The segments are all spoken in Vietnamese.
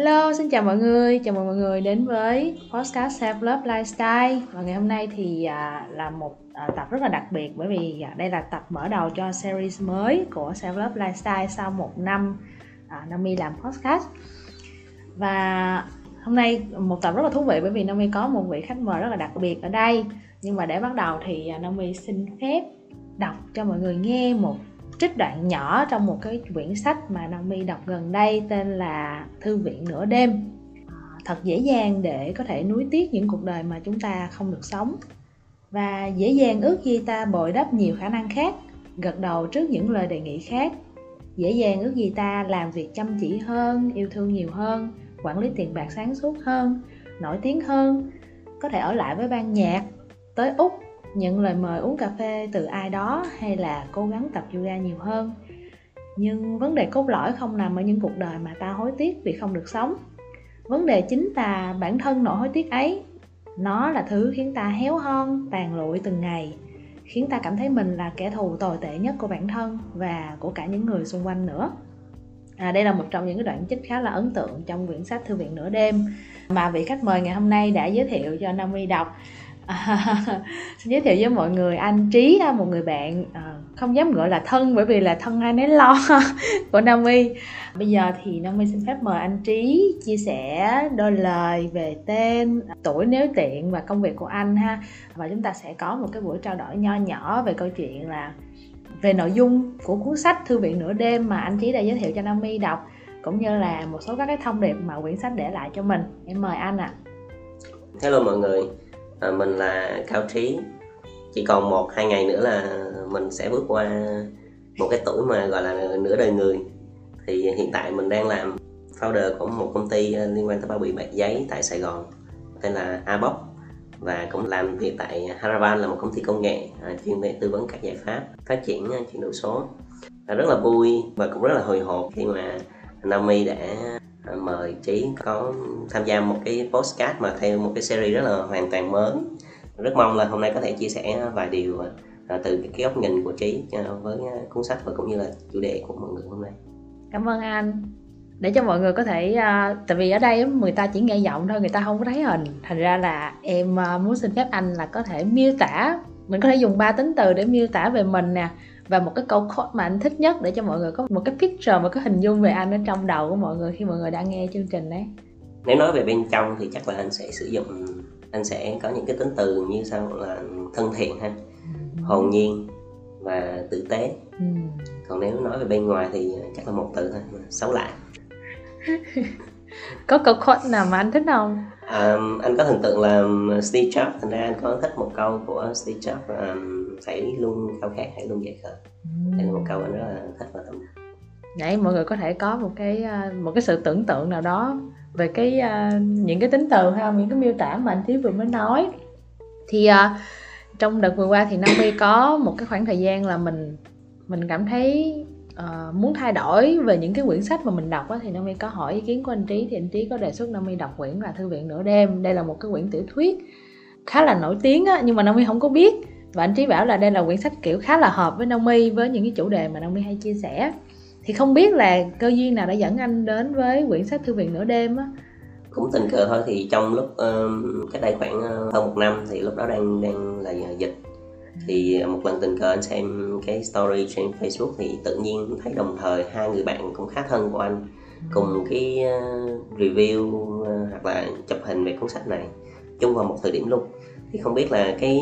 Hello, xin chào mọi người, chào mừng mọi người đến với podcast Self Love Lifestyle. Và ngày hôm nay thì à, là một à, tập rất là đặc biệt bởi vì à, đây là tập mở đầu cho series mới của Self Love Lifestyle sau một năm à, Nami làm podcast. Và hôm nay một tập rất là thú vị bởi vì Nami có một vị khách mời rất là đặc biệt ở đây. Nhưng mà để bắt đầu thì à, Nami xin phép đọc cho mọi người nghe một trích đoạn nhỏ trong một cái quyển sách mà Naomi đọc gần đây tên là Thư viện nửa đêm. À, thật dễ dàng để có thể nuối tiếc những cuộc đời mà chúng ta không được sống và dễ dàng ước gì ta bồi đắp nhiều khả năng khác, gật đầu trước những lời đề nghị khác. Dễ dàng ước gì ta làm việc chăm chỉ hơn, yêu thương nhiều hơn, quản lý tiền bạc sáng suốt hơn, nổi tiếng hơn, có thể ở lại với ban nhạc, tới Úc nhận lời mời uống cà phê từ ai đó hay là cố gắng tập yoga nhiều hơn. Nhưng vấn đề cốt lõi không nằm ở những cuộc đời mà ta hối tiếc vì không được sống. Vấn đề chính là bản thân nỗi hối tiếc ấy nó là thứ khiến ta héo hon tàn lụi từng ngày khiến ta cảm thấy mình là kẻ thù tồi tệ nhất của bản thân và của cả những người xung quanh nữa. À, đây là một trong những cái đoạn trích khá là ấn tượng trong quyển sách thư viện nửa đêm mà vị khách mời ngày hôm nay đã giới thiệu cho Nami đọc. xin giới thiệu với mọi người anh trí một người bạn à, không dám gọi là thân bởi vì là thân ai nấy lo của Naomi. Bây giờ thì Naomi xin phép mời anh trí chia sẻ đôi lời về tên tuổi nếu tiện và công việc của anh ha. Và chúng ta sẽ có một cái buổi trao đổi nho nhỏ về câu chuyện là về nội dung của cuốn sách thư viện nửa đêm mà anh trí đã giới thiệu cho Naomi đọc cũng như là một số các cái thông điệp mà quyển sách để lại cho mình. Em mời anh ạ. À. Hello mọi người à, mình là cao trí. Chỉ còn một hai ngày nữa là mình sẽ bước qua một cái tuổi mà gọi là nửa đời người. Thì hiện tại mình đang làm founder của một công ty ờ, liên quan tới bao bì bạc giấy tại Sài Gòn tên là Abox và cũng làm việc tại Haravan là một công ty công nghệ ờ, chuyên về tư vấn các giải pháp phát triển chuyển đổi số. Rất là vui và cũng rất là hồi hộp khi mà Nami đã mời trí có tham gia một cái postcard mà theo một cái series rất là hoàn toàn mới. Rất mong là hôm nay có thể chia sẻ vài điều à, à, từ cái góc nhìn của trí à, với cuốn sách và cũng như là chủ đề của mọi người hôm nay. Cảm ơn anh. Để cho mọi người có thể uh, tại vì ở đây người ta chỉ nghe giọng thôi người ta không có thấy hình. Thành ra là em uh, muốn xin phép anh là có thể miêu tả mình có thể dùng ba tính từ để miêu tả về mình nè và một cái câu quote mà anh thích nhất để cho mọi người có một cái picture một cái hình dung về anh ở trong đầu của mọi người khi mọi người đang nghe chương trình đấy nếu nói về bên trong thì chắc là anh sẽ sử dụng anh sẽ có những cái tính từ như sau là thân thiện ha ừ. hồn nhiên và tử tế. Ừ. còn nếu nói về bên ngoài thì chắc là một từ thôi xấu lại. Có câu quote nào mà anh thích không? Um, anh có thần tượng là Steve Jobs. Thành ra anh có thích một câu của Steve Jobs um, phải luôn khao khát hãy luôn dậy khờ. Uhm. đây là một câu anh rất là thích và tâm đấy mọi người có thể có một cái à, một cái sự tưởng tượng nào đó về cái uh, những cái tính từ hay những cái miêu tả mà anh Thí vừa mới nói. Thì uh, trong đợt vừa qua thì Naomi có một cái khoảng thời gian là mình mình cảm thấy uh, muốn thay đổi về những cái quyển sách mà mình đọc á, thì Naomi có hỏi ý kiến của anh Trí thì anh Trí có đề xuất Naomi đọc quyển là Thư viện nửa đêm. Đây là một cái quyển tiểu thuyết khá là nổi tiếng á, nhưng mà Naomi không có biết và anh Trí bảo là đây là quyển sách kiểu khá là hợp với Naomi với những cái chủ đề mà Naomi hay chia sẻ. Thì không biết là cơ duyên nào đã dẫn anh đến với quyển sách Thư viện nửa đêm á? Cũng tình cờ thôi thì trong lúc uh, cách đây khoảng uh, hơn một năm thì lúc đó đang đang là dịch. Thì một lần tình cờ anh xem cái story trên Facebook thì tự nhiên thấy đồng thời hai người bạn cũng khá thân của anh cùng cái uh, review uh, hoặc là chụp hình về cuốn sách này chung vào một thời điểm luôn. Thì không biết là cái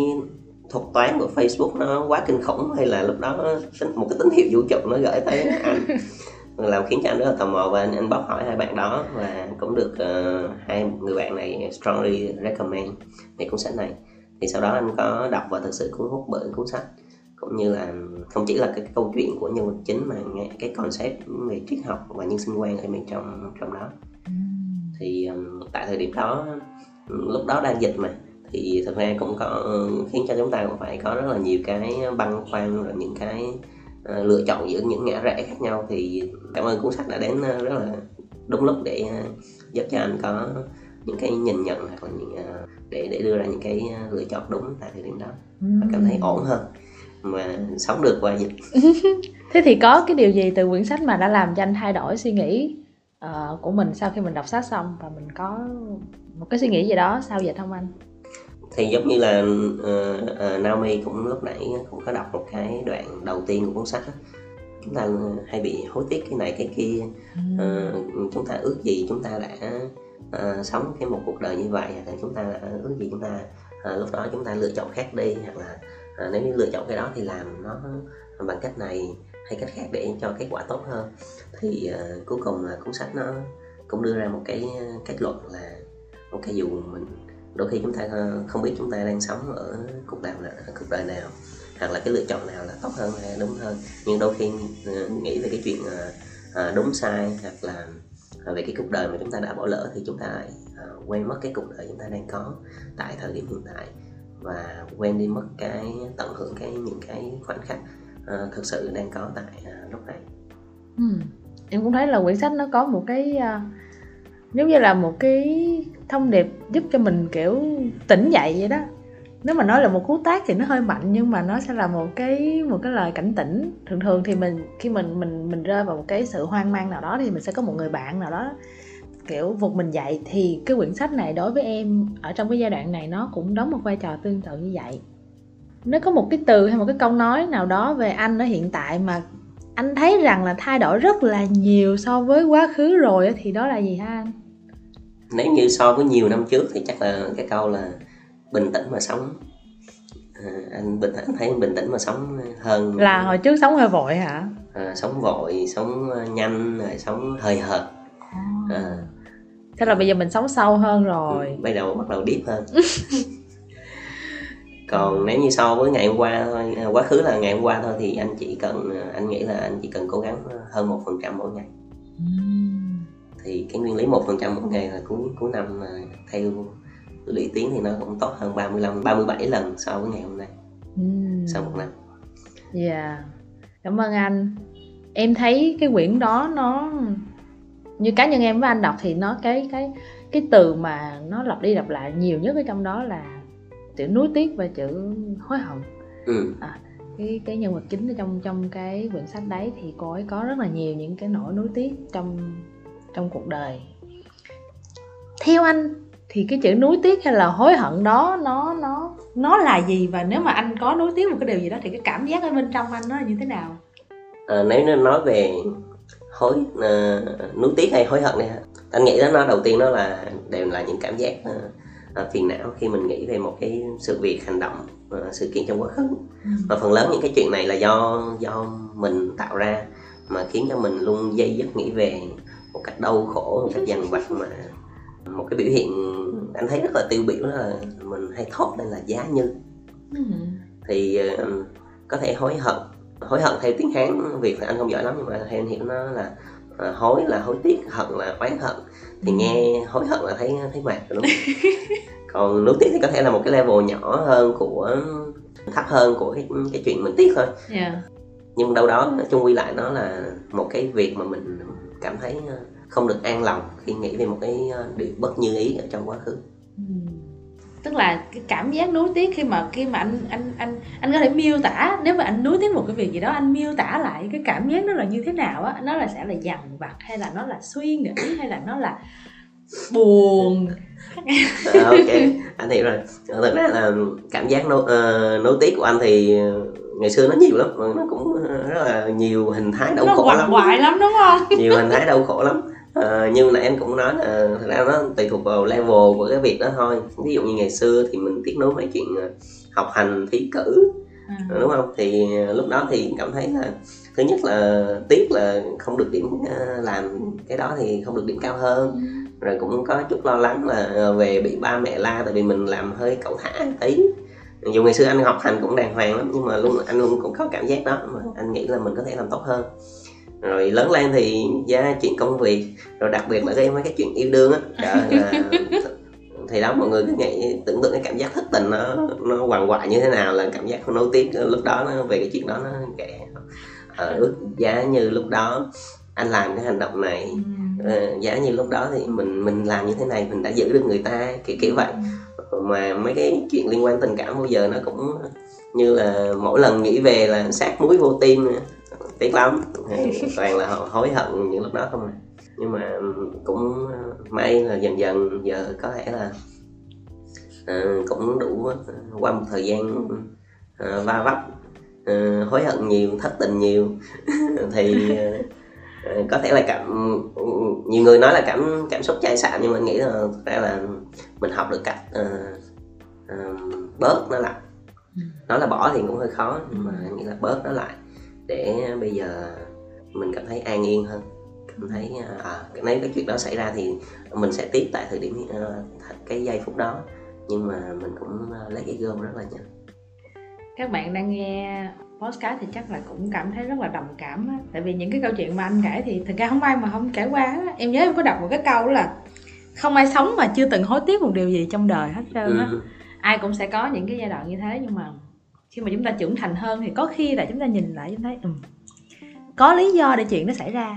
thuật toán của Facebook nó quá kinh khủng hay là lúc đó một cái tín hiệu vũ trụ nó gửi tới anh. Làm khiến cho anh rất là tò mò và anh, anh bóc hỏi hai bạn đó và cũng được uh, hai người bạn này strongly recommend về cuốn sách này. Thì sau đó anh có đọc và thực sự cuốn hút bởi cuốn sách cũng như là không chỉ là cái câu chuyện của nhân vật chính mà nghe cái concept về triết học và nhân sinh quan ở bên trong trong đó. Thì um, tại thời điểm đó lúc đó đang dịch mà thì thực ra cũng có khiến cho chúng ta cũng phải có rất là nhiều cái băn khoăn rồi những cái uh, lựa chọn giữa những ngã rẽ khác nhau. Thì cảm ơn cuốn sách đã đến uh, rất là đúng lúc để uh, giúp cho anh có những cái nhìn nhận hoặc là những để để đưa ra những cái ờ, lựa chọn đúng tại thời điểm đó. Và cảm thấy ổn hơn mà sống được qua dịch. Thế thì có cái điều gì từ quyển sách mà đã làm cho anh thay đổi suy nghĩ uh, của mình sau khi mình đọc sách xong? Và mình có một cái suy nghĩ gì đó sao vậy không anh thì giống như là uh, uh, Naomi cũng lúc nãy cũng có đọc một cái đoạn đầu tiên của cuốn sách đó. chúng ta hay bị hối tiếc cái này cái kia. Uh, chúng ta ước gì chúng ta đã uh, sống cái một cuộc đời như vậy hoặc là chúng ta ước gì chúng ta uh, lúc đó chúng ta lựa chọn khác đi hoặc là uh, nếu như lựa chọn cái đó thì làm nó bằng cách này hay cách khác để cho kết quả tốt hơn. Thì uh, cuối cùng là cuốn sách nó cũng đưa ra một cái kết luận là ok dù mình đôi khi chúng ta ờ, không biết chúng ta đang sống ở cuộc đời nào, cuộc đời nào hoặc là cái lựa chọn nào là tốt hơn hay đúng hơn nhưng đôi khi ờ, nghĩ về cái chuyện ờ, đúng sai hoặc là về cái cuộc đời mà chúng ta đã bỏ lỡ thì chúng ta lại quên mất cái cuộc đời chúng ta đang có tại thời điểm hiện tại và quên đi mất cái tận hưởng cái những cái khoảnh khắc uh, thực sự đang có tại uh, lúc này ừ. em cũng thấy là quyển sách nó có một cái uh, giống như là một cái thông điệp giúp cho mình, kiểu, tỉnh dậy vậy đó. Nếu mà nói là một cú tác thì nó hơi mạnh, nhưng mà nó sẽ là một cái một cái lời cảnh tỉnh. Thường thường thì mình, khi mình mình mình rơi vào một cái sự hoang mang nào đó thì mình sẽ có một người bạn nào đó, kiểu, vụt mình dậy. Thì cái quyển sách này đối với em ở trong cái giai đoạn này nó cũng đóng một vai trò tương tự như vậy. Nếu có một cái từ hay một cái câu nói nào đó về anh ở hiện tại mà anh thấy rằng là thay đổi rất là nhiều so với quá khứ rồi thì đó là gì ha anh? Nếu như so với nhiều năm trước thì chắc là cái câu là bình tĩnh mà sống. À, anh bình anh thấy bình tĩnh mà sống hơn là hồi trước sống hơi vội hả? À, sống vội sống nhanh rồi sống hơi hợt. À. thế là bây giờ mình sống sâu hơn rồi. Ừ, bây giờ bắt đầu deep hơn còn nếu như so với ngày hôm qua thôi à, quá khứ là ngày hôm qua thôi thì anh chỉ cần anh nghĩ là anh chỉ cần cố gắng hơn một phần trăm mỗi ngày thì cái nguyên lý một phần trăm mỗi ngày là cuối cuối năm theo lũy tiến thì nó cũng tốt hơn 35 37 lần so với ngày hôm nay mm. sau một năm. Dạ. Yeah. Cảm ơn anh. Em thấy cái quyển đó nó như cá nhân em với anh đọc thì nó cái cái cái từ mà nó lặp đi lặp lại nhiều nhất ở trong đó là chữ nuối tiếc và chữ hối hận. Ừ. À, cái cái nhân vật chính trong trong cái quyển sách đấy thì cô ấy có rất là nhiều những cái nỗi nuối tiếc trong trong cuộc đời theo anh thì cái chữ nuối tiếc hay là hối hận đó nó nó nó là gì và nếu mà anh có nuối tiếc một cái điều gì đó thì cái cảm giác ở bên trong anh nó là như thế nào à, nếu nó nói về hối uh, nuối tiếc hay hối hận này anh nghĩ đó nó đầu tiên nó là đều là những cảm giác uh, uh, phiền não khi mình nghĩ về một cái sự việc hành động uh, sự kiện trong quá khứ ừ. và phần lớn những cái chuyện này là do do mình tạo ra mà khiến cho mình luôn dây dứt nghĩ về một cách đau khổ một cách dằn vặt mà một cái biểu hiện anh thấy rất là tiêu biểu là mình hay thốt lên là giá như ừ. thì uh, có thể hối hận hối hận theo tiếng hán việt là anh không giỏi lắm nhưng mà theo anh hiểu nó là uh, hối là hối tiếc hận là oán hận thì ừ. nghe hối hận là thấy thấy mệt rồi đúng không còn nuối tiếc thì có thể là một cái level nhỏ hơn của thấp hơn của cái cái chuyện mình tiếc thôi yeah. nhưng đâu đó chung quy lại nó là một cái việc mà mình cảm thấy không được an lòng khi nghĩ về một cái ờ, điều bất như ý ở trong quá khứ ừ. Tức là cái cảm giác nuối tiếc khi mà khi mà anh anh anh anh có thể miêu tả nếu mà anh nuối tiếc một cái việc gì đó anh miêu tả lại cái cảm giác nó là như thế nào á nó là sẽ là dằn vặt hay là nó là suy nghĩ hay là nó là buồn. À, ok. Anh hiểu rồi. Thực ra là cảm giác nối, uh, nối tiếc của anh thì ngày xưa nó nhiều lắm nó cũng rất là nhiều hình thái đau nó khổ lắm. hoài lắm đúng không? Nhiều hình thái đau khổ lắm à, như nãy em cũng nói là thật ra nó tùy thuộc vào level của cái việc đó thôi. Ví dụ như ngày xưa thì mình tiếc nối mấy chuyện ờ, học hành thi cử à. đúng không? Thì lúc đó thì cảm thấy là thứ nhất là tiếc là không được điểm làm cái đó thì không được điểm cao hơn. Ừ. rồi cũng có chút lo lắng là về bị ba mẹ la tại vì mình làm hơi cẩu thả tí. Dù ngày xưa anh học hành cũng đàng hoàng lắm nhưng mà luôn anh luôn cũng có cảm giác đó mà anh nghĩ là mình có thể làm tốt hơn rồi lớn lên thì giá chuyện công việc rồi đặc biệt là cái mấy cái chuyện yêu đương á. Là thì đó mọi người cứ nghĩ tưởng tượng cái cảm giác thất tình nó nó hoàng hoại như thế nào là cảm giác nối tiếc lúc đó nó về cái chuyện đó nó kệ ờ, ước giá như lúc đó anh làm cái hành động này. Uh, giá như lúc đó thì mình mình làm như thế này mình đã giữ được người ta kiểu kiểu vậy. Mà mấy cái chuyện liên quan tình cảm bao giờ nó cũng như là mỗi lần nghĩ về là sát muối vô tim tiếc lắm. Toàn là hối hận những lúc đó không à. Nhưng mà cũng ờ, may là dần dần giờ có thể là uh, cũng đủ uh, qua một thời gian uh, va vấp uh, hối hận nhiều thất tình nhiều. Thì uh, có thể là cảm nhiều người nói là cảm cảm xúc chai sạn nhưng mình nghĩ là thực ra là mình học được cách uh, uh, bớt nó lại. Ừ. nói là bỏ thì cũng hơi khó nhưng mà nghĩ là bớt nó lại để bây giờ mình cảm thấy an yên hơn. Cảm thấy à, nếu cái chuyện đó xảy ra thì mình sẽ tiếp tại thời điểm uh, cái giây phút đó. Nhưng mà mình cũng lấy cái gom rất là nhanh. Các bạn đang nghe podcast thì chắc là cũng cảm thấy rất là đồng cảm á. Tại vì những cái câu chuyện mà anh kể thì thật ra không ai mà không trải qua á. Em nhớ em có đọc một cái câu là không ai sống mà chưa từng hối tiếc một điều gì trong đời hết trơn á. Ừ. ai cũng sẽ có những cái giai đoạn như thế nhưng mà khi mà chúng ta trưởng thành hơn thì có khi là chúng ta nhìn lại chúng thấy ừ, có lý do để chuyện nó xảy ra.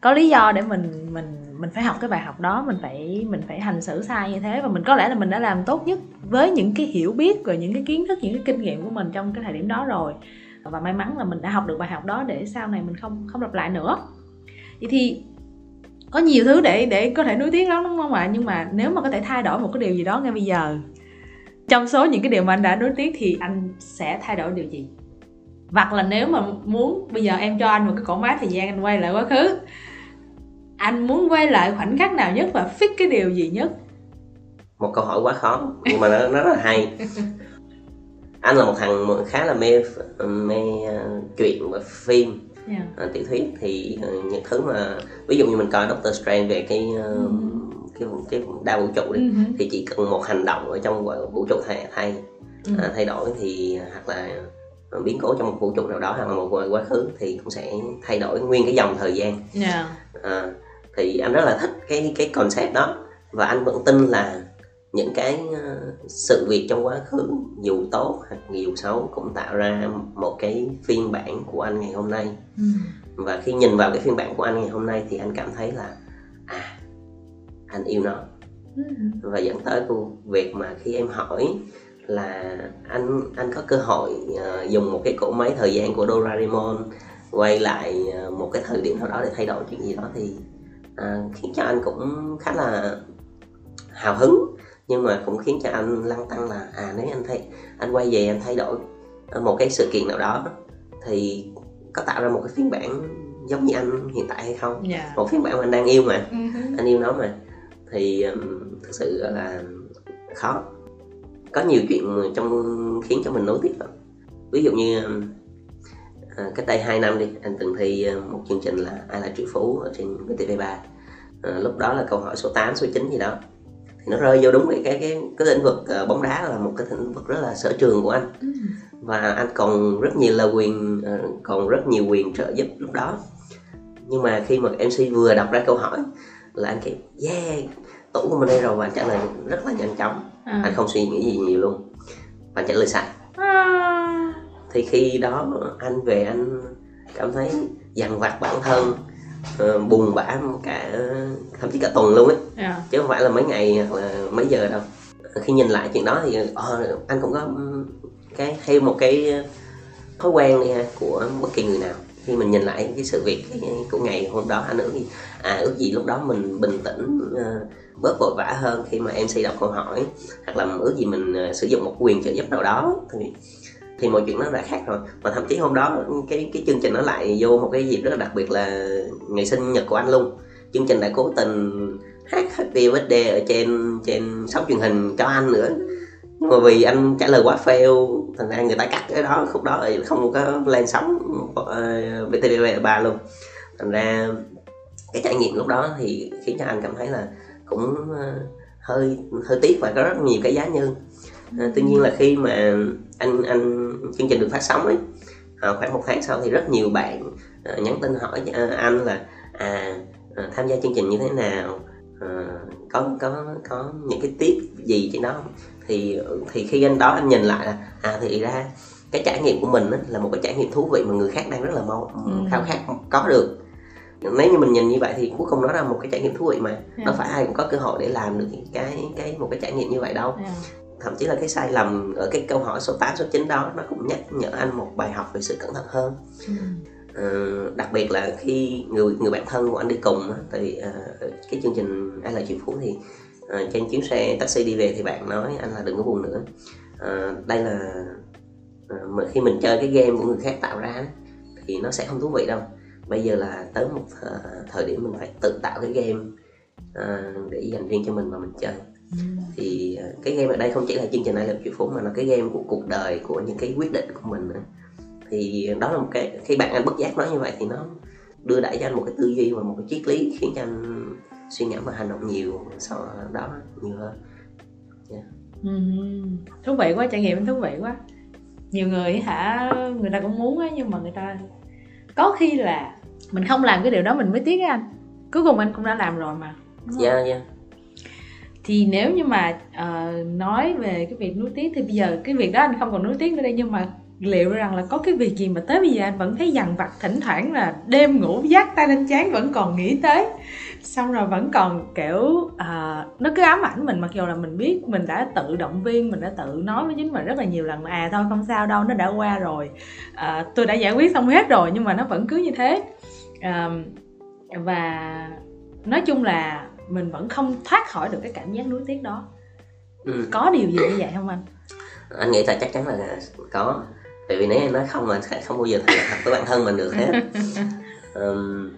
Có lý do để mình mình mình phải học cái bài học đó mình phải mình phải hành xử sai như thế. Và mình có lẽ là mình đã làm tốt nhất với những cái hiểu biết và những cái kiến thức những cái kinh nghiệm của mình trong cái thời điểm đó rồi. Và may mắn là mình đã học được bài học đó để sau này mình không không lặp lại nữa. Vậy thì có nhiều thứ để để có thể nuối tiếc lắm đúng không ạ? Nhưng mà nếu mà có thể thay đổi một cái điều gì đó ngay bây giờ trong số những cái điều mà anh đã nuối tiếc thì anh sẽ thay đổi điều gì hoặc là nếu mà muốn bây giờ em cho anh một cái cỗ máy thời gian anh quay lại quá khứ anh muốn quay lại khoảnh khắc nào nhất và fix cái điều gì nhất một câu hỏi quá khó nhưng mà nó, nó rất là hay anh là một thằng khá là mê mê uh, truyện và phim yeah. Dạ. uh, tiểu thuyết thì uh, những thứ mà ví dụ như mình coi Doctor Strange về cái uh. Cái cái đa vũ trụ đi mm-hmm. thì chỉ cần một hành động ở trong vũ trụ thay thay mm-hmm. uh, thay đổi thì hoặc là biến cố trong một vũ trụ nào đó hoặc là một quá khứ thì cũng sẽ thay đổi nguyên cái dòng thời gian yeah. Dạ. uh, thì anh rất là thích cái cái concept đó và anh vẫn tin là những cái ờ, sự việc trong quá khứ dù tốt hoặc dù xấu cũng tạo ra một cái phiên bản của anh ngày hôm nay ừ. và khi nhìn vào cái phiên bản của anh ngày hôm nay thì anh cảm thấy là à anh yêu nó ừ. và dẫn tới việc mà khi em hỏi là anh anh có cơ hội uh, dùng một cái cỗ máy thời gian của Doraemon quay lại uh, một cái thời điểm nào đó để thay đổi chuyện gì đó thì uh, khiến cho anh cũng khá là hào hứng nhưng mà cũng khiến cho anh lăn tăng là à nếu anh thấy anh quay về anh thay đổi một cái sự kiện nào đó thì có tạo ra một cái phiên bản giống như anh hiện tại hay không yeah. Dạ. một phiên bản mà anh đang yêu mà uh-huh. anh yêu nó mà thì thực sự là khó. Có nhiều chuyện trong khiến cho mình nối tiếp lắm. Ví dụ như à, cách đây 2 năm đi anh từng thi một chương trình là ai là triệu phú ở trên VTV3 à, lúc đó là câu hỏi số 8, số 9 gì đó. Thì nó rơi vô đúng cái cái cái, cái lĩnh vực uh, bóng đá là một cái lĩnh vực rất là sở trường của anh. Ừ. và anh còn rất nhiều là quyền uh, còn rất nhiều quyền trợ giúp lúc đó. Nhưng mà khi mà mc vừa đọc ra câu hỏi là anh kêu yeah tủ của mình đây rồi và anh trả lời rất là nhanh chóng à. anh không suy nghĩ gì nhiều luôn và trả lời sai à. thì khi đó anh về anh cảm thấy dằn vặt bản thân uh, buồn bã cả thậm chí cả tuần luôn ấy yeah. Dạ. chứ không phải là mấy ngày hoặc là mấy giờ đâu khi nhìn lại chuyện đó thì uh, anh cũng có cái theo một cái thói quen đi ha của bất kỳ người nào khi mình nhìn lại cái sự việc của ngày hôm đó, anh ước gì à ước gì lúc đó mình bình tĩnh ờ, bớt vội vã hơn khi mà mc đọc câu hỏi, hoặc là ước gì mình ờ, sử dụng một quyền trợ giúp nào đó. Thì thì mọi chuyện nó đã khác rồi. Mà thậm chí hôm đó cái cái chương trình nó lại vô một cái dịp rất là đặc biệt là ngày sinh nhật của anh luôn. Chương trình đã cố tình hát happy birthday ở trên trên sóng truyền hình cho anh nữa mà vì anh trả lời quá fail thành ra người ta cắt cái đó khúc đó thì không có lên sóng ờ, VTV ba luôn. Thành ra cái trải nghiệm lúc đó thì khiến cho anh cảm thấy là cũng ờ, hơi hơi tiếc và có rất nhiều cái giá như. À, tuy nhiên là khi mà anh anh chương trình được phát sóng ấy à, khoảng một tháng sau thì rất nhiều bạn à, nhắn tin hỏi à, anh là à, à tham gia chương trình như thế nào? À, có có có những cái tiếp gì trên đó không? Thì thì khi anh đó anh nhìn lại là à thì ra cái trải nghiệm của mình là một cái trải nghiệm thú vị mà người khác đang rất là mong ừ. khao khát có được nếu như mình nhìn như vậy thì cuối cùng nó là một cái trải nghiệm thú vị mà yeah. Dạ. đâu phải ai cũng có cơ hội để làm được cái cái một cái trải nghiệm như vậy đâu yeah. Dạ thậm chí là cái sai lầm ở cái câu hỏi số 8 số 9 đó nó cũng nhắc nhở anh một bài học về sự cẩn thận hơn ừ. uh, đặc biệt là khi người người bạn thân của anh đi cùng tại uh, cái chương trình ai là triệu phú thì À, trên chuyến xe taxi đi về thì bạn nói anh là đừng có buồn nữa. À, đây là à, mà khi mình chơi cái game của người khác tạo ra thì nó sẽ không thú vị đâu. Bây giờ là tới một à, thời điểm mình phải tự tạo cái game để dành riêng cho mình mà mình chơi. Thì cái game ở đây không chỉ là chương trình ai là triệu phú mà là cái game của cuộc đời của những cái quyết định của mình nữa. Thì đó là một cái khi bạn anh bất giác nói như vậy thì nó đưa đẩy cho anh một cái tư duy và một cái triết lý khiến cho anh suy ngẫm và hành động nhiều sau đó nhiều hơn yeah. ừ. thú vị quá trải nghiệm thú vị quá nhiều người hả người ta cũng muốn á nhưng mà người ta có khi là mình không làm cái điều đó mình mới tiếc anh cuối cùng anh cũng đã làm rồi mà dạ yeah, dạ yeah. thì nếu như mà uh, nói về cái việc nuối tiếc thì bây giờ cái việc đó anh không còn nuối tiếc nữa đây nhưng mà liệu rằng là có cái việc gì mà tới bây giờ anh vẫn thấy dằn vặt thỉnh thoảng là đêm ngủ dắt tay lên chán vẫn còn nghĩ tới xong rồi vẫn còn kiểu à, nó cứ ám ảnh mình mặc dù là mình biết mình đã tự động viên mình đã tự nói với chính mình rất là nhiều lần là à thôi không sao đâu nó đã qua rồi. À, tôi đã giải quyết xong hết rồi. Nhưng mà nó vẫn cứ như thế. À, và nói chung là mình vẫn không thoát khỏi được cái cảm giác nuối tiếc đó. Ừ. có điều gì như vậy không anh? Anh nghĩ là chắc chắn là có. Tại vì nếu em nói không mà sẽ không bao giờ thành thật với bản thân mình được hết. Um,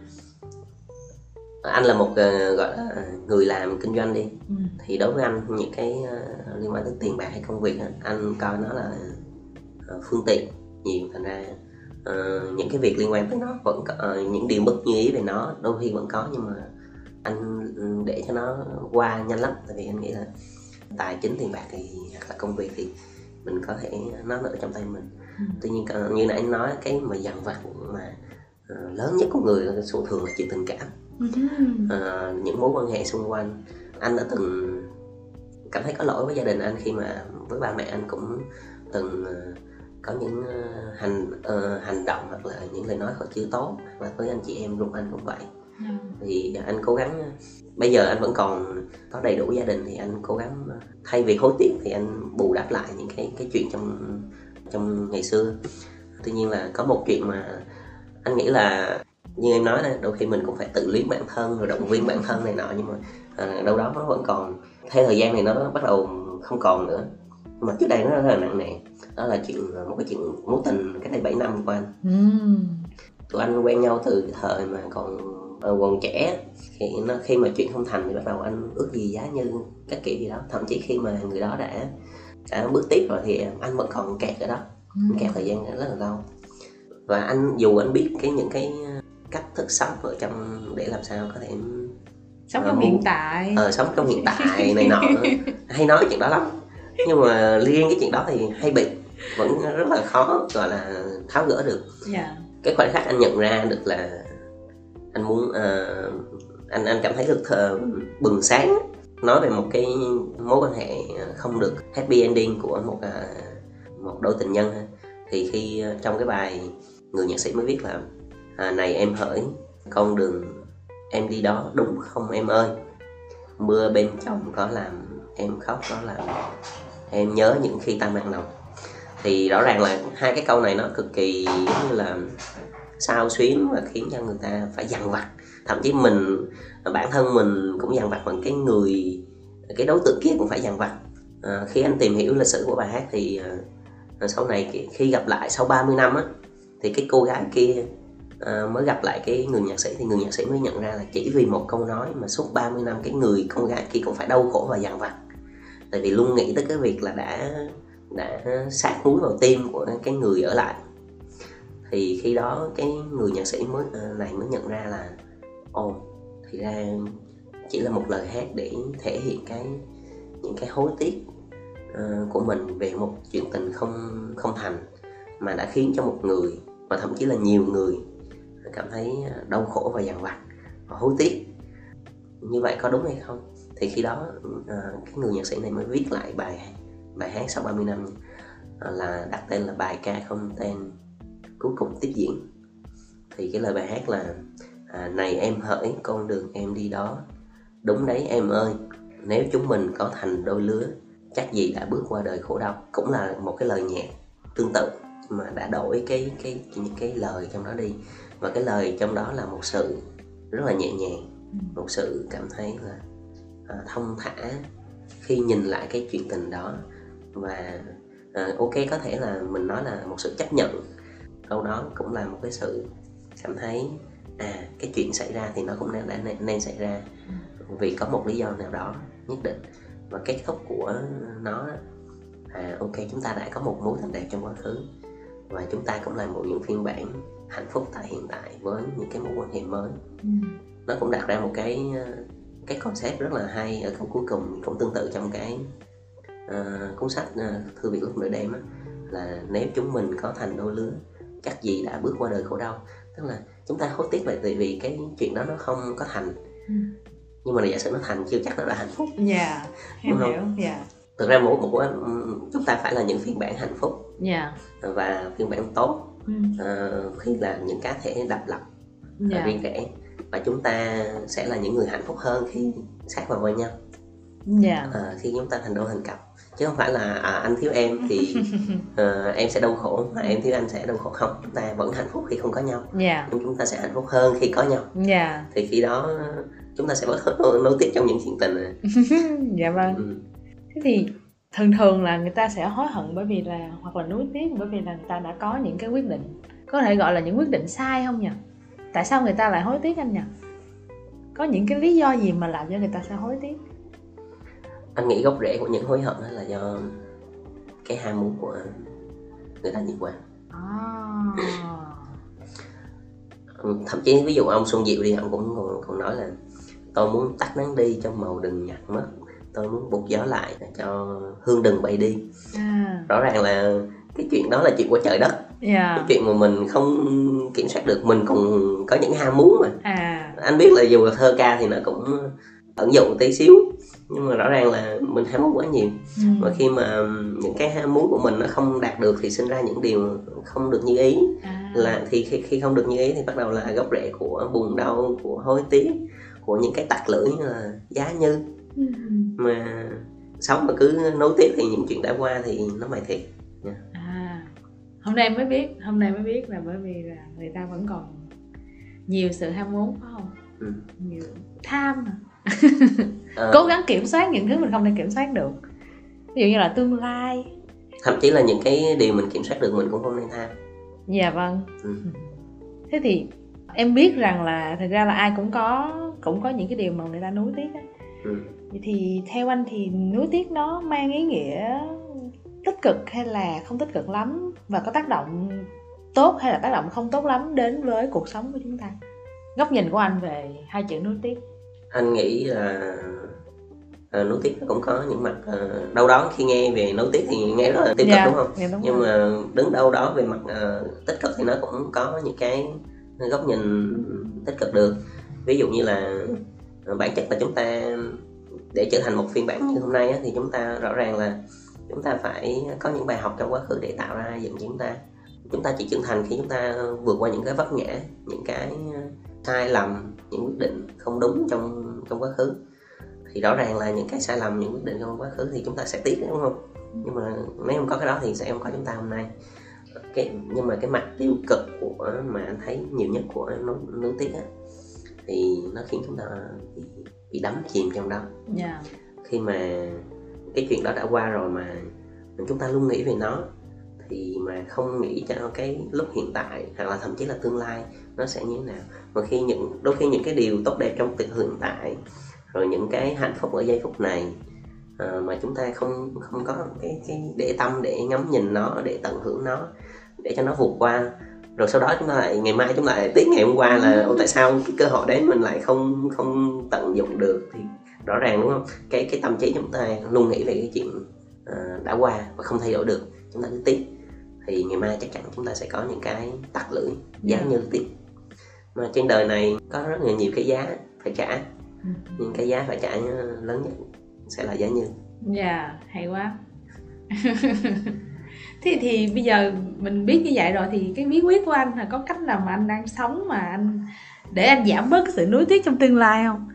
anh là một uh, gọi là người làm kinh doanh đi. Ừ. thì đối với anh những cái uh, liên quan đến tiền bạc hay công việc anh coi nó là uh, phương tiện nhiều. Thành ra uh, những cái việc liên quan tới nó vẫn có, uh, những điều bất như ý về nó đôi khi vẫn có nhưng mà anh để cho nó qua nhanh lắm. Tại vì anh nghĩ là tài chính tiền bạc thì hoặc là công việc thì mình có thể nó ở trong tay mình. Ừ. tuy nhiên như nãy anh nói cái mà dằn vặt mà uh, lớn nhất của người là số thường là chuyện tình cảm uh, những mối quan hệ xung quanh. Anh đã từng cảm thấy có lỗi với gia đình anh khi mà với ba mẹ anh cũng từng uh, có những uh, hành uh, hành động hoặc là những lời nói họ chưa tốt. Và với anh chị em luôn anh cũng vậy. Ừ. thì anh cố gắng bây giờ anh vẫn còn có đầy đủ gia đình thì anh cố gắng thay vì hối tiếc thì anh bù đắp lại những cái cái chuyện trong trong ngày xưa. Tuy nhiên là có một chuyện mà anh nghĩ là như em nói đôi khi mình cũng phải tự luyến bản thân rồi động viên bản thân này nọ nhưng mà à, đâu đó nó vẫn còn theo thời gian này nó bắt đầu không còn nữa. Nhưng mà trước đây nó rất là nặng nề đó là chuyện một cái chuyện mối tình cái này 7 năm của anh. Mm. tụi anh quen nhau từ thời mà còn ờ, còn trẻ thì nó khi mà chuyện không thành thì bắt đầu anh ước gì giá như các kiểu gì đó. Thậm chí khi mà người đó đã đã bước tiếp rồi thì anh vẫn còn kẹt ở đó. Mm. kẹt thời gian rất là lâu. Và anh dù anh biết cái những cái cách thức sống ở trong để làm sao có thể sống trong uh, hiện tại ờ sống trong hiện tại này nọ hay nói chuyện đó lắm nhưng mà riêng cái chuyện đó thì hay bị vẫn rất là khó gọi là tháo gỡ được yeah. Dạ. cái khoảnh khắc anh nhận ra được là anh muốn uh, anh anh cảm thấy được thờ, bừng sáng nói về một cái mối quan hệ không được happy ending của một uh, một đôi tình nhân thì khi trong cái bài người nhạc sĩ mới viết là à, này em hỡi con đường em đi đó đúng không em ơi? Mưa bên trong có làm em khóc có làm em nhớ những khi ta mang lòng. Thì rõ ràng là hai cái câu này nó cực kỳ giống như là sao xuyến và khiến cho người ta phải dằn vặt. Thậm chí mình bản thân mình cũng dằn vặt bằng cái người cái đối tượng kia cũng phải dằn vặt. À, khi anh tìm hiểu lịch sử của bài hát thì à, sau này khi gặp lại sau 30 năm á thì cái cô gái kia à, mới gặp lại cái người nhạc sĩ thì người nhạc sĩ mới nhận ra là chỉ vì một câu nói mà suốt 30 năm cái người con gái kia cũng phải đau khổ và dằn vặt. Tại vì luôn nghĩ tới cái việc là đã đã sát núi vào tim của cái người ở lại. Thì khi đó cái người nhạc sĩ mới ờ, này mới nhận ra là ồ thì ra chỉ là một lời hát để thể hiện cái những cái hối tiếc uh, của mình về một chuyện tình không không thành mà đã khiến cho một người và thậm chí là nhiều người cảm thấy à, đau khổ và dằn vặt và hối tiếc. Như vậy có đúng hay không? Thì khi đó à, cái người nhạc sĩ này mới viết lại bài bài hát sau 30 năm à, là đặt tên là bài ca không tên cuối cùng tiếp diễn. Thì cái lời bài hát là à, này em hỡi con đường em đi đó. Đúng đấy em ơi nếu chúng mình có thành đôi lứa chắc gì đã bước qua đời khổ đau. Cũng là một cái lời nhạc tương tự mà đã đổi cái cái những cái lời trong đó đi và cái lời trong đó là một sự rất là nhẹ nhàng một sự cảm thấy là à, thông thả khi nhìn lại cái chuyện tình đó. Và à, ok có thể là mình nói là một sự chấp nhận. Đâu đó cũng là một cái sự cảm thấy à cái chuyện xảy ra thì nó cũng nên đã nên, nên xảy ra. Vì có một lý do nào đó nhất định và kết thúc của nó à ok chúng ta đã có một mối tình đẹp trong quá khứ. Và chúng ta cũng là một những phiên bản hạnh phúc tại hiện tại với những cái mối quan hệ mới. Ừ. nó cũng đặt ra một cái ờ, cái concept rất là hay ở câu cuối cùng cũng tương tự trong cái ờ, cuốn sách ờ, thư viện lúc nửa đêm á là nếu chúng mình có thành đôi lứa chắc gì đã bước qua đời khổ đau. Tức là chúng ta hối tiếc là tại vì cái chuyện đó nó không có thành. Ừ. nhưng mà giả sử nó thành chưa chắc nó đã hạnh phúc. Dạ em Đúng không? hiểu dạ. Thực ra mỗi một chúng ta phải là những phiên bản hạnh phúc. Dạ. Và phiên bản tốt Ừ. ờ, khi là những cá thể độc lập dạ. riêng rẽ và chúng ta sẽ là những người hạnh phúc hơn khi sát vào với nhau. Dạ. À, khi chúng ta thành đôi thành cặp. Chứ không phải là à, anh thiếu em thì ờ, em sẽ đau khổ mà em thiếu anh sẽ đau khổ. Không chúng ta vẫn hạnh phúc khi không có nhau. Dạ. Nhưng chúng ta sẽ hạnh phúc hơn khi có nhau. Dạ. Thì khi đó chúng ta sẽ bớt nối, nối tiếc trong những chuyện tình này. dạ vâng. Ừ. thế thì thường thường là người ta sẽ hối hận bởi vì là hoặc là nuối tiếc bởi vì là người ta đã có những cái quyết định. Có thể gọi là những quyết định sai không nhỉ? Tại sao người ta lại hối tiếc anh nhỉ? Có những cái lý do gì mà làm cho người ta sẽ hối tiếc? Anh nghĩ gốc rễ của những hối hận là do cái ham muốn của người ta nhiều quá à. Thậm chí ví dụ ông Xuân Diệu đi ông cũng còn, còn nói là tôi muốn tắt nắng đi cho màu đừng nhạt mất tôi muốn buộc gió lại cho hương đừng bay đi à. rõ ràng là cái chuyện đó là chuyện của trời đất dạ cái chuyện mà mình không kiểm soát được mình còn có những ham muốn mà à anh biết là dù là thơ ca thì nó cũng ẩn dụ tí xíu nhưng mà rõ ràng là mình ham muốn quá nhiều ừ. và khi mà những cái ham muốn của mình nó không đạt được thì sinh ra những điều không được như ý à. là thì khi, khi không được như ý thì bắt đầu là gốc rễ của buồn đau của hối tiếc của những cái tặc lưỡi như là giá như. Mà sống mà cứ nối tiếp thì những chuyện đã qua thì nó mày thiệt. À hôm nay mới biết hôm nay mới biết là bởi vì là người ta vẫn còn nhiều sự ham muốn phải không? Ừ. nhiều tham mà. Ờ, cố gắng kiểm soát những thứ mình không thể kiểm soát được. Ví dụ như là tương lai. Thậm chí là những cái điều mình kiểm soát được mình cũng không nên tham. Dạ vâng. Ừ. thế thì em biết rằng là thực ra là ai cũng có cũng có những cái điều mà người ta nuối tiếc á. Ừ. vậy thì theo anh thì nuối tiếc nó mang ý nghĩa tích cực hay là không tích cực lắm? Và có tác động tốt hay là tác động không tốt lắm đến với cuộc sống của chúng ta? Góc nhìn của anh về hai chữ nuối tiếc. Anh nghĩ là à, nối tiếp nó cũng có những mặt à, đâu đó khi nghe về nối tiếp thì nghe rất là tiêu cực đúng không? dạ, đúng nhưng rồi. mà đứng đâu đó về mặt à, tích cực thì nó cũng có những cái góc nhìn tích cực được. Ví dụ như là à, bản chất là chúng ta để trở thành một phiên bản như hôm nay á, thì chúng ta rõ ràng là chúng ta phải có những bài học trong quá khứ để tạo ra dựng chúng ta. Chúng ta chỉ trưởng thành khi chúng ta vượt qua những cái vấp ngã những cái sai lầm những quyết định không đúng trong trong quá khứ. Thì rõ ràng là những cái sai lầm những quyết định trong quá khứ thì chúng ta sẽ tiếc đúng không? Nhưng mà nếu không có cái đó thì sẽ không có chúng ta hôm nay. Cái nhưng mà cái mặt tiêu cực của mà anh thấy nhiều nhất của nối, nối tiếc á thì nó khiến chúng ta bị, bị đắm chìm trong đó. Dạ. Khi mà cái chuyện đó đã qua rồi mà chúng ta luôn nghĩ về nó thì mà không nghĩ cho cái lúc hiện tại hoặc là thậm chí là tương lai nó sẽ như thế nào. Mà khi những đôi khi những cái điều tốt đẹp trong tình hiện tại rồi những cái hạnh phúc ở giây phút này à, mà chúng ta không không có cái cái để tâm để ngắm nhìn nó để tận hưởng nó để cho nó vượt qua rồi sau đó chúng ta lại ngày mai chúng ta lại tiếc ngày hôm qua là " Ô, tại sao cái cơ hội đến mình lại không không tận dụng được? Thì rõ ràng đúng không? Cái cái tâm trí chúng ta luôn nghĩ về cái chuyện ờ, đã qua và không thay đổi được. Chúng ta cứ tiếc thì ngày mai chắc chắn chúng ta sẽ có những cái tặc lưỡi giá Dạ. như tiếc mà trên đời này có rất là nhiều cái giá phải trả. Ừ. nhưng cái giá phải trả lớn nhất sẽ là giá như. Dạ hay quá thế thì bây giờ mình biết như vậy rồi thì cái bí quyết của anh là có cách nào mà anh đang sống mà anh, để anh giảm bớt cái sự nuối tiếc trong tương lai không?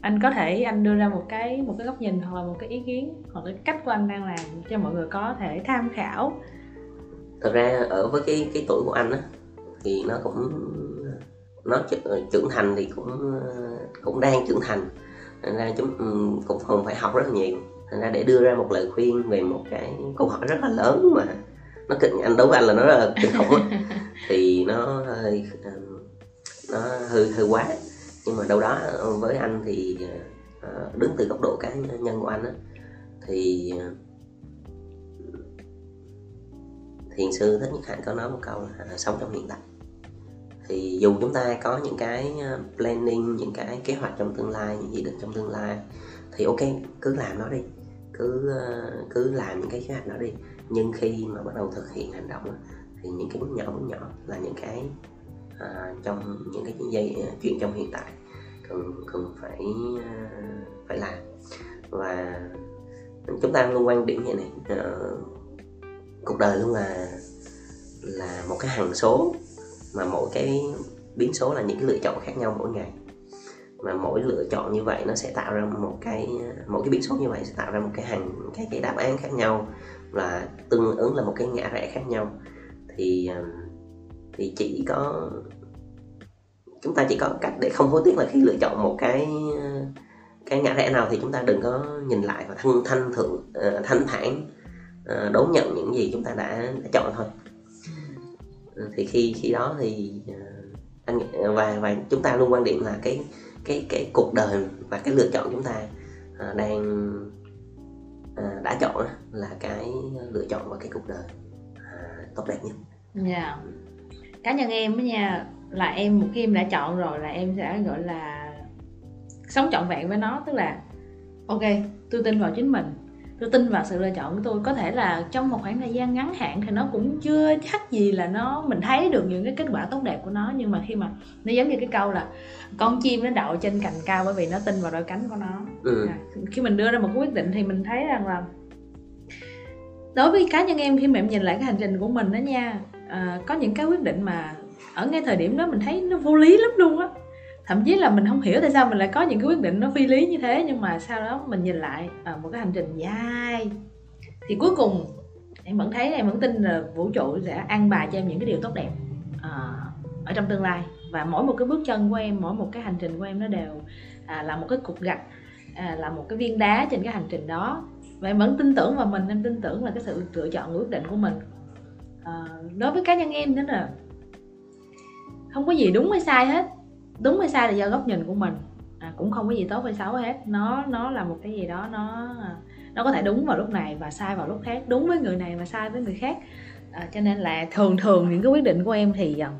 Anh có thể anh đưa ra một cái một cái góc nhìn hoặc là một cái ý kiến hoặc là cái cách của anh đang làm cho mọi người có thể tham khảo. Thật ra ở với cái cái tuổi của anh á, thì nó cũng, nó ờ, trưởng thành thì cũng ờ, cũng đang trưởng thành. Nên ra chúng cũng còn phải học rất là nhiều thành ra để đưa ra một lời khuyên về một cái câu hỏi rất là lớn mà nó kinh anh đối với anh là nó rất là kinh khủng thì nó hơi nó hơi hơi quá. Nhưng mà đâu đó với anh thì đứng từ góc độ cá nhân của anh á thì thiền sư thích nhất hạnh có nói một câu là sống trong hiện tại. Thì dù chúng ta có những cái ờ, planning những cái kế hoạch trong tương lai những dự định trong tương lai thì ok cứ làm nó đi cứ ờ, cứ làm những cái kế hoạch đó đi. Nhưng khi mà bắt đầu thực hiện hành động thì những cái bước nhỏ bước nhỏ là những cái à, trong những cái dây ờ, chuyện trong hiện tại cần cần phải phải làm. Và chúng ta luôn quan điểm như này à, cuộc đời luôn là là một cái hằng số mà mỗi cái biến số là những cái lựa chọn khác nhau mỗi ngày mà mỗi lựa chọn như vậy nó sẽ tạo ra một cái mỗi cái biến số như vậy sẽ tạo ra một cái hàng cái cái đáp án khác nhau và tương ứng là một cái ngã rẽ khác nhau. Thì thì chỉ có chúng ta chỉ có cách để không hối tiếc là khi lựa chọn một cái cái ngã rẽ nào thì chúng ta đừng có nhìn lại và thanh thanh thượng uh, thanh thản uh, đón nhận những gì chúng ta đã, đã chọn thôi. Thì khi khi đó thì uh, anh và và chúng ta luôn quan điểm là cái cái cái cuộc đời và cái lựa chọn chúng ta uh, đang uh, đã chọn là cái lựa chọn và cái cuộc đời uh, tốt đẹp nhất. Dạ. Yeah. Cá nhân em nha là em một khi em đã chọn rồi là em sẽ gọi là sống trọn vẹn với nó tức là ok tôi tin vào chính mình tôi tin vào sự lựa chọn của tôi. Có thể là trong một khoảng thời gian ngắn hạn thì nó cũng chưa chắc gì là nó mình thấy được những cái kết quả tốt đẹp của nó. Nhưng mà khi mà nó giống như cái câu là con chim nó đậu trên cành cao bởi vì nó tin vào đôi cánh của nó. Ừ. à, khi mình đưa ra một quyết định thì mình thấy rằng là đối với cá nhân em khi mà em nhìn lại cái hành trình của mình đó nha à, có những cái quyết định mà ở ngay thời điểm đó mình thấy nó vô lý lắm luôn á thậm chí là mình không hiểu tại sao mình lại có những cái quyết định nó phi lý như thế nhưng mà sau đó mình nhìn lại à, một cái hành trình dài. Thì cuối cùng em vẫn thấy em vẫn tin là vũ trụ sẽ an bài cho em những cái điều tốt đẹp à, ở trong tương lai. Và mỗi một cái bước chân của em mỗi một cái hành trình của em nó đều à, là một cái cục gạch à, là một cái viên đá trên cái hành trình đó. Và em vẫn tin tưởng vào mình em tin tưởng là cái sự lựa chọn quyết định của mình. À, đối với cá nhân em đó là không có gì đúng hay sai hết đúng hay sai là do góc nhìn của mình. À, cũng không có gì tốt hay xấu hết. Nó nó là một cái gì đó nó nó có thể đúng vào lúc này và sai vào lúc khác đúng với người này và sai với người khác. À, cho nên là thường thường những cái quyết định của em thì uh,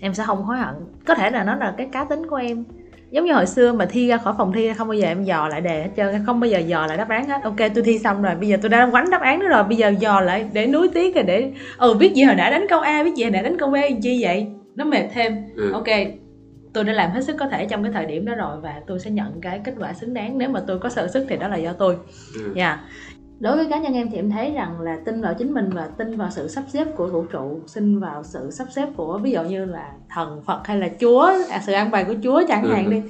em sẽ không hối hận. Có thể là nó là cái cá tính của em. Giống như hồi xưa mà thi ra khỏi phòng thi không bao giờ em dò lại đề hết trơn không bao giờ dò lại đáp án hết. Ok tôi thi xong rồi bây giờ tôi đã quánh đáp án đó rồi bây giờ dò lại để nuối tiếc rồi để ừ biết gì hồi nãy đánh câu a biết gì hồi nãy đánh câu b chi vậy? Nó mệt thêm. Ừ. ok tôi đã làm hết sức có thể trong cái thời điểm đó rồi và tôi sẽ nhận cái kết quả xứng đáng nếu mà tôi có sợ sức thì đó là do tôi ừ. yeah. đối với cá nhân em thì em thấy rằng là tin vào chính mình và tin vào sự sắp xếp của vũ trụ tin vào sự sắp xếp của ví dụ như là thần phật hay là chúa à, sự an bài của chúa chẳng hạn ừ. đi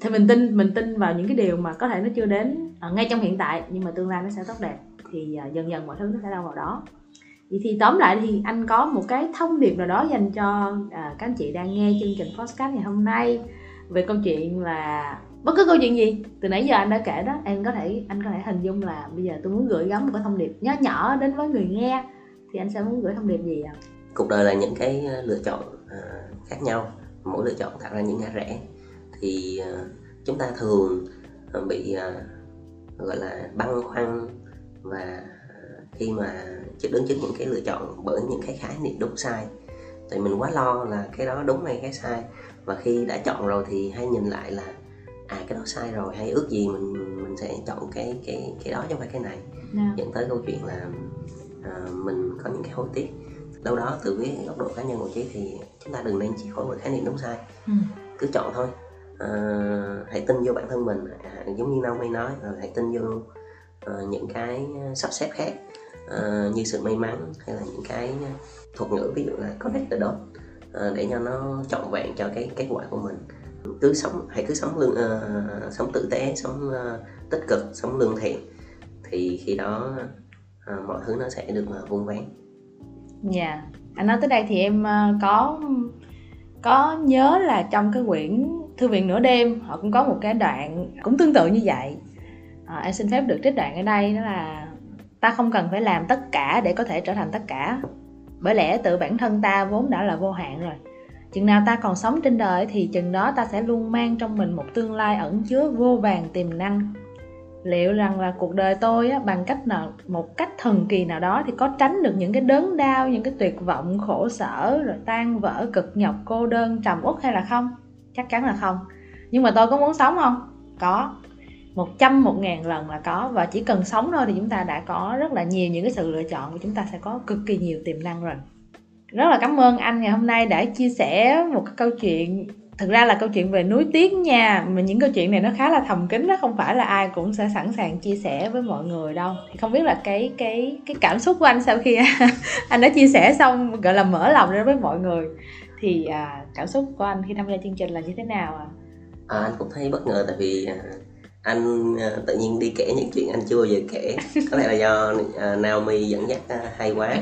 thì mình tin mình tin vào những cái điều mà có thể nó chưa đến à, ngay trong hiện tại nhưng mà tương lai nó sẽ tốt đẹp thì à, dần dần mọi thứ nó sẽ đâu vào đó vậy thì tóm lại thì anh có một cái thông điệp nào đó dành cho à, các anh chị đang nghe chương trình podcast ngày hôm nay về câu chuyện là bất cứ câu chuyện gì từ nãy giờ anh đã kể đó em có thể anh có thể hình dung là bây giờ tôi muốn gửi gắm một cái thông điệp nhỏ nhỏ đến với người nghe thì anh sẽ muốn gửi thông điệp gì ạ? Cuộc đời là những cái à, lựa chọn uh, khác nhau mỗi lựa chọn tạo ra những ngã rẽ. Thì uh, chúng ta thường bị uh, gọi là băn khoăn và khi mà đứng trước những cái lựa chọn bởi những cái khái niệm đúng sai. Tại mình quá lo là cái đó đúng hay cái sai. Và khi đã chọn rồi thì hay nhìn lại là à cái đó sai rồi hay ước gì mình mình sẽ chọn cái cái cái đó chứ không phải cái này. Yeah. Dạ. dẫn tới câu chuyện là à, mình có những cái hối tiếc. Đâu đó từ cái góc độ cá nhân của chị thì chúng ta đừng nên chỉ phối bởi khái niệm đúng sai. Ừ. cứ chọn thôi. À, hãy tin vô bản thân mình. À, giống như Naomi nói hãy tin vô à, những cái sắp xếp khác uh, như sự may mắn hay là những cái thuật ngữ ví dụ là có the dot uh, để cho nó trọn vẹn cho cái kết quả của mình. Cứ sống hãy cứ sống lương uh, sống tử tế sống uh, tích cực sống lương thiện thì khi đó uh, mọi thứ nó sẽ được uh, vun vén. Dạ. Yeah. anh nói tới đây thì em uh, có có nhớ là trong cái quyển thư viện nửa đêm họ cũng có một cái đoạn cũng tương tự như vậy. À, em xin phép được trích đoạn ở đây đó là ta không cần phải làm tất cả để có thể trở thành tất cả. Bởi lẽ tự bản thân ta vốn đã là vô hạn rồi. Chừng nào ta còn sống trên đời thì chừng đó ta sẽ luôn mang trong mình một tương lai ẩn chứa vô vàng tiềm năng. Liệu rằng là cuộc đời tôi á, bằng cách nào một cách thần kỳ nào đó thì có tránh được những cái đớn đau những cái tuyệt vọng khổ sở rồi tan vỡ cực nhọc cô đơn trầm uất hay là không? Chắc chắn là không. Nhưng mà tôi có muốn sống không? Có một trăm một ngàn lần là có. Và chỉ cần sống thôi thì chúng ta đã có rất là nhiều những cái sự lựa chọn của chúng ta sẽ có cực kỳ nhiều tiềm năng rồi. Rất là cảm ơn anh ngày hôm nay đã chia sẻ một cái câu chuyện. Thực ra là câu chuyện về núi tiếc nha mà những câu chuyện này nó khá là thầm kín nó không phải là ai cũng sẽ sẵn sàng chia sẻ với mọi người đâu. Thì không biết là cái cái cái cảm xúc của anh sau khi anh đã chia sẻ xong gọi là mở lòng ra với mọi người. Thì à, cảm xúc của anh khi tham gia chương trình là như thế nào à? à anh cũng thấy bất ngờ tại vì à, anh uh, tự nhiên đi kể những chuyện anh chưa bao giờ kể. Có lẽ là do uh, Naomi dẫn dắt uh, hay quá.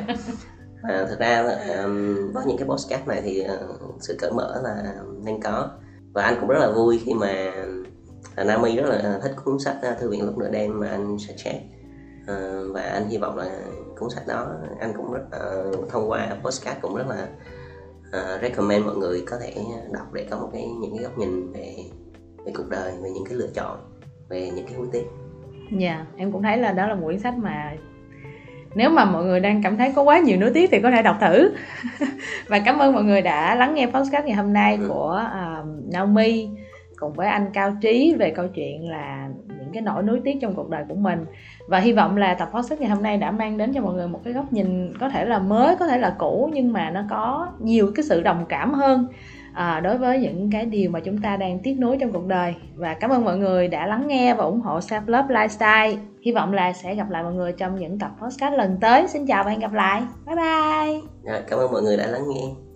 À, thực ra um, với những cái podcast này thì uh, sự cởi mở là nên có. Và anh cũng rất là vui khi mà uh, Naomi rất là thích cuốn sách uh, thư viện lúc nửa đêm mà anh sẽ chat uh, và anh hy vọng là cuốn sách đó anh cũng rất uh, thông qua podcast cũng rất là uh, recommend mọi người có thể đọc để có một cái những cái góc nhìn về về cuộc đời về những cái lựa chọn về những cái hướng tiếp dạ yeah, em cũng thấy là đó là một quyển sách mà nếu mà mọi người đang cảm thấy có quá nhiều nuối tiếc thì có thể đọc thử. Và cảm ơn mọi người đã lắng nghe podcast ngày hôm nay ừ. của uh, Naomi cùng với anh Cao Trí về câu chuyện là những cái nỗi nuối tiếc trong cuộc đời của mình. Và hy vọng là tập podcast ngày hôm nay đã mang đến cho mọi người một cái góc nhìn có thể là mới có thể là cũ nhưng mà nó có nhiều cái sự đồng cảm hơn à, đối với những cái điều mà chúng ta đang tiếc nuối trong cuộc đời. Và cảm ơn mọi người đã lắng nghe và ủng hộ self love lifestyle. Hy vọng là sẽ gặp lại mọi người trong những tập podcast lần tới. Xin chào và hẹn gặp lại. Bye bye. À, cảm ơn mọi người đã lắng nghe.